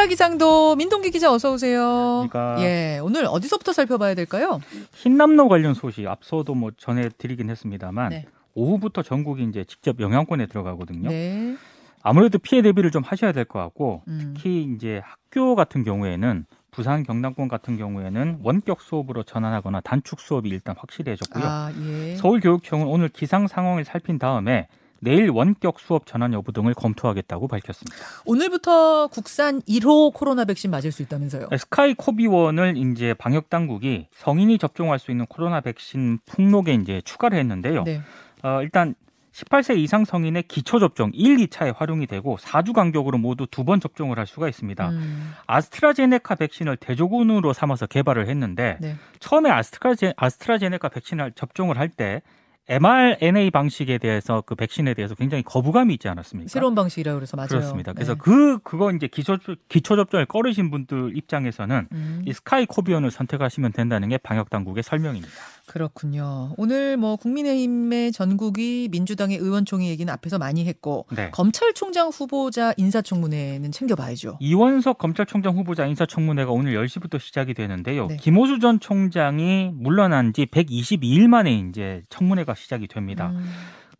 시사기상도 민동기 기자 어서 오세요. 그러니까 예, 오늘 어디서부터 살펴봐야 될까요? 흰남노 관련 소식 앞서도 뭐 전해드리긴 했습니다만 네. 오후부터 전국이 이제 직접 영향권에 들어가거든요. 네. 아무래도 피해 대비를 좀 하셔야 될 것 같고 음. 특히 이제 학교 같은 경우에는 부산 경남권 같은 경우에는 원격 수업으로 전환하거나 단축 수업이 일단 확실해졌고요. 아, 예. 서울교육청은 오늘 기상 상황을 살핀 다음에 내일 원격 수업 전환 여부 등을 검토하겠다고 밝혔습니다. 오늘부터 국산 1호 코로나 백신 맞을 수 있다면서요. 스카이 코비원을 이제 방역 당국이 성인이 접종할 수 있는 코로나 백신 품목에 이제 추가를 했는데요. 네. 어, 일단 18세 이상 성인의 기초 접종 1, 2차에 활용이 되고 4주 간격으로 모두 두 번 접종을 할 수가 있습니다. 음, 아스트라제네카 백신을 대조군으로 삼아서 개발을 했는데 네. 처음에 아스트라제, 아스트라제네카 백신을 접종을 할 때 mRNA 방식에 대해서 그 백신에 대해서 굉장히 거부감이 있지 않았습니까? 새로운 방식이라고 그래서 맞아요. 그렇습니다. 그래서 네. 그 그거 이제 기초 기초 접종을 꺼르신 분들 입장에서는 음, 이 스카이 코비언을 선택하시면 된다는 게 방역 당국의 설명입니다. 그렇군요. 오늘 뭐 국민의힘의 전국이 민주당의 의원총회 얘기는 앞에서 많이 했고 네. 검찰총장 후보자 인사청문회는 챙겨봐야죠. 이원석 검찰총장 후보자 인사청문회가 오늘 10시부터 시작이 되는데요. 네. 김호수 전 총장이 물러난 지 122일 만에 이제 청문회가 시작이 됩니다. 음,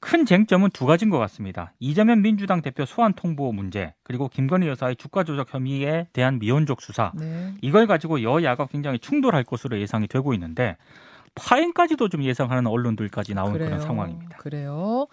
큰 쟁점은 두 가지인 것 같습니다. 이재명 민주당 대표 소환 통보 문제, 그리고 김건희 여사의 주가 조작 혐의에 대한 미온적 수사. 네. 이걸 가지고 여야가 굉장히 충돌할 것으로 예상이 되고 있는데 파행까지도 좀 예상하는 언론들까지 나오는 그런 그래요. 상황입니다. 그래요.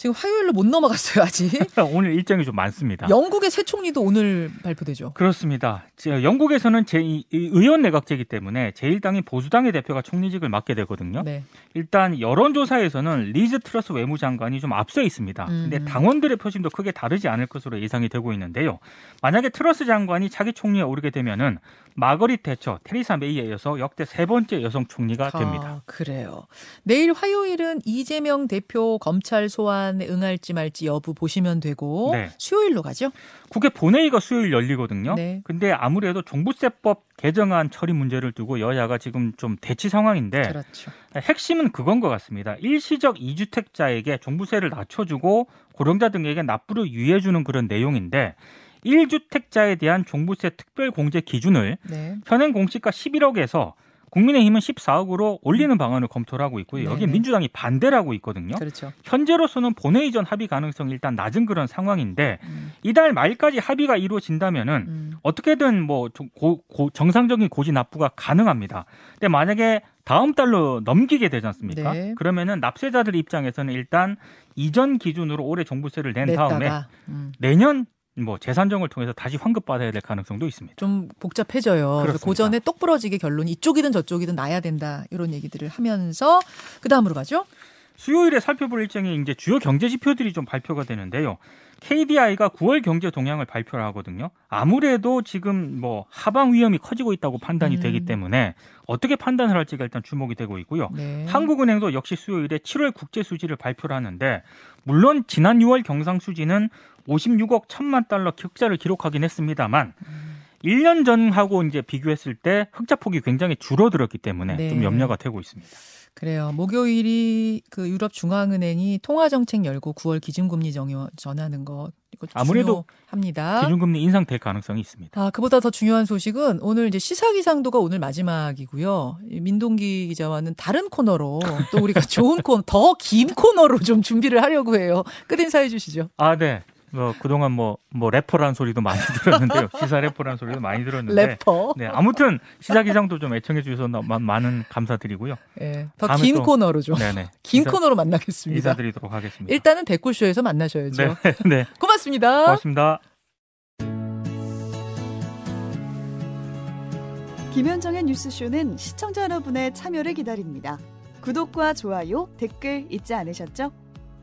지금 화요일로 못 넘어갔어요 아직. 오늘 일정이 좀 많습니다. 영국의 새 총리도 오늘 발표되죠. 그렇습니다. 저 영국에서는 제 의원 내각제이기 때문에 제1당인 보수당의 대표가 총리직을 맡게 되거든요. 네. 일단 여론조사에서는 리즈 트러스 외무장관이 좀 앞서 있습니다. 근데 음. 당원들의 표심도 크게 다르지 않을 것으로 예상이 되고 있는데요. 만약에 트러스 장관이 차기 총리에 오르게 되면은 마거릿 대처, 테리사 메이에 이어서 역대 세 번째 여성 총리가 됩니다. 아, 그래요. 내일 화요일은 이재명 대표 검찰 소환에 응할지 말지 여부 보시면 되고 네. 수요일로 가죠. 국회 본회의가 수요일 열리거든요. 네. 근데 아무래도 종부세법 개정안 처리 문제를 두고 여야가 지금 좀 대치 상황인데 그렇죠. 핵심은 그건 것 같습니다. 일시적 이주택자에게 종부세를 낮춰주고 고령자 등에게 납부를 유예해주는 그런 내용인데 1주택자에 대한 종부세 특별 공제 기준을 네. 현행 공시가 11억에서 국민의힘은 14억으로 올리는 방안을 검토를 하고 있고요. 여기 네네. 민주당이 반대를 하고 있거든요. 그렇죠. 현재로서는 본회의 전 합의 가능성이 일단 낮은 그런 상황인데 음, 이달 말까지 합의가 이루어진다면은 음. 어떻게든 뭐좀 고- 고- 정상적인 고지 납부가 가능합니다. 근데 만약에 다음 달로 넘기게 되지 않습니까? 네. 그러면은 납세자들 입장에서는 일단 이전 기준으로 올해 종부세를 낸 다음에 냈다가 음. 내년 뭐 재산정을 통해서 다시 환급받아야 될 가능성도 있습니다. 좀 복잡해져요. 그래서 그렇습니다. 그 전에 똑 부러지게 결론이 이쪽이든 저쪽이든 나야 된다 이런 얘기들을 하면서 그 다음으로 가죠. 수요일에 살펴볼 일정이 이제 주요 경제 지표들이 좀 발표가 되는데요. KDI가 9월 경제 동향을 발표를 하거든요. 아무래도 지금 뭐 하방 위험이 커지고 있다고 판단이 음. 되기 때문에 어떻게 판단을 할지가 일단 주목이 되고 있고요. 네. 한국은행도 역시 수요일에 7월 국제 수지를 발표를 하는데 물론 지난 6월 경상 수지는 56억 1천만 달러 흑자를 기록하긴 했습니다만 음. 1년 전하고 이제 비교했을 때 흑자 폭이 굉장히 줄어들었기 때문에 네. 좀 염려가 되고 있습니다. 그래요. 목요일이 그 유럽 중앙은행이 통화 정책 열고 9월 기준금리 정요 전하는 거 아무래도 중요합니다. 기준금리 인상될 가능성이 있습니다. 아, 그보다 더 중요한 소식은 오늘 이제 시사기상도가 오늘 마지막이고요. 이 민동기 기자와는 다른 코너로 또 우리가 좋은 코너, 더 긴 코너로 좀 준비를 하려고 해요. 끝 인사 해 주시죠. 아, 네. 뭐 그동안 뭐뭐 래퍼라는 소리도 많이 들었는데요. 시사 래퍼라는 소리도 많이 들었는데. 래퍼. 네, 아무튼 시사 기상도 좀 애청해 주셔서 마- 많은 감사드리고요. 예, 더 다음에 긴 또- 코너로 좀. 네, 네. 긴 인사- 코너로 만나겠습니다. 인사드리도록 하겠습니다. 일단은 댓글쇼에서 만나셔야죠. 네, 네. 고맙습니다. 고맙습니다. 김현정의 뉴스쇼는 시청자 여러분의 참여를 기다립니다. 구독과 좋아요, 댓글 잊지 않으셨죠?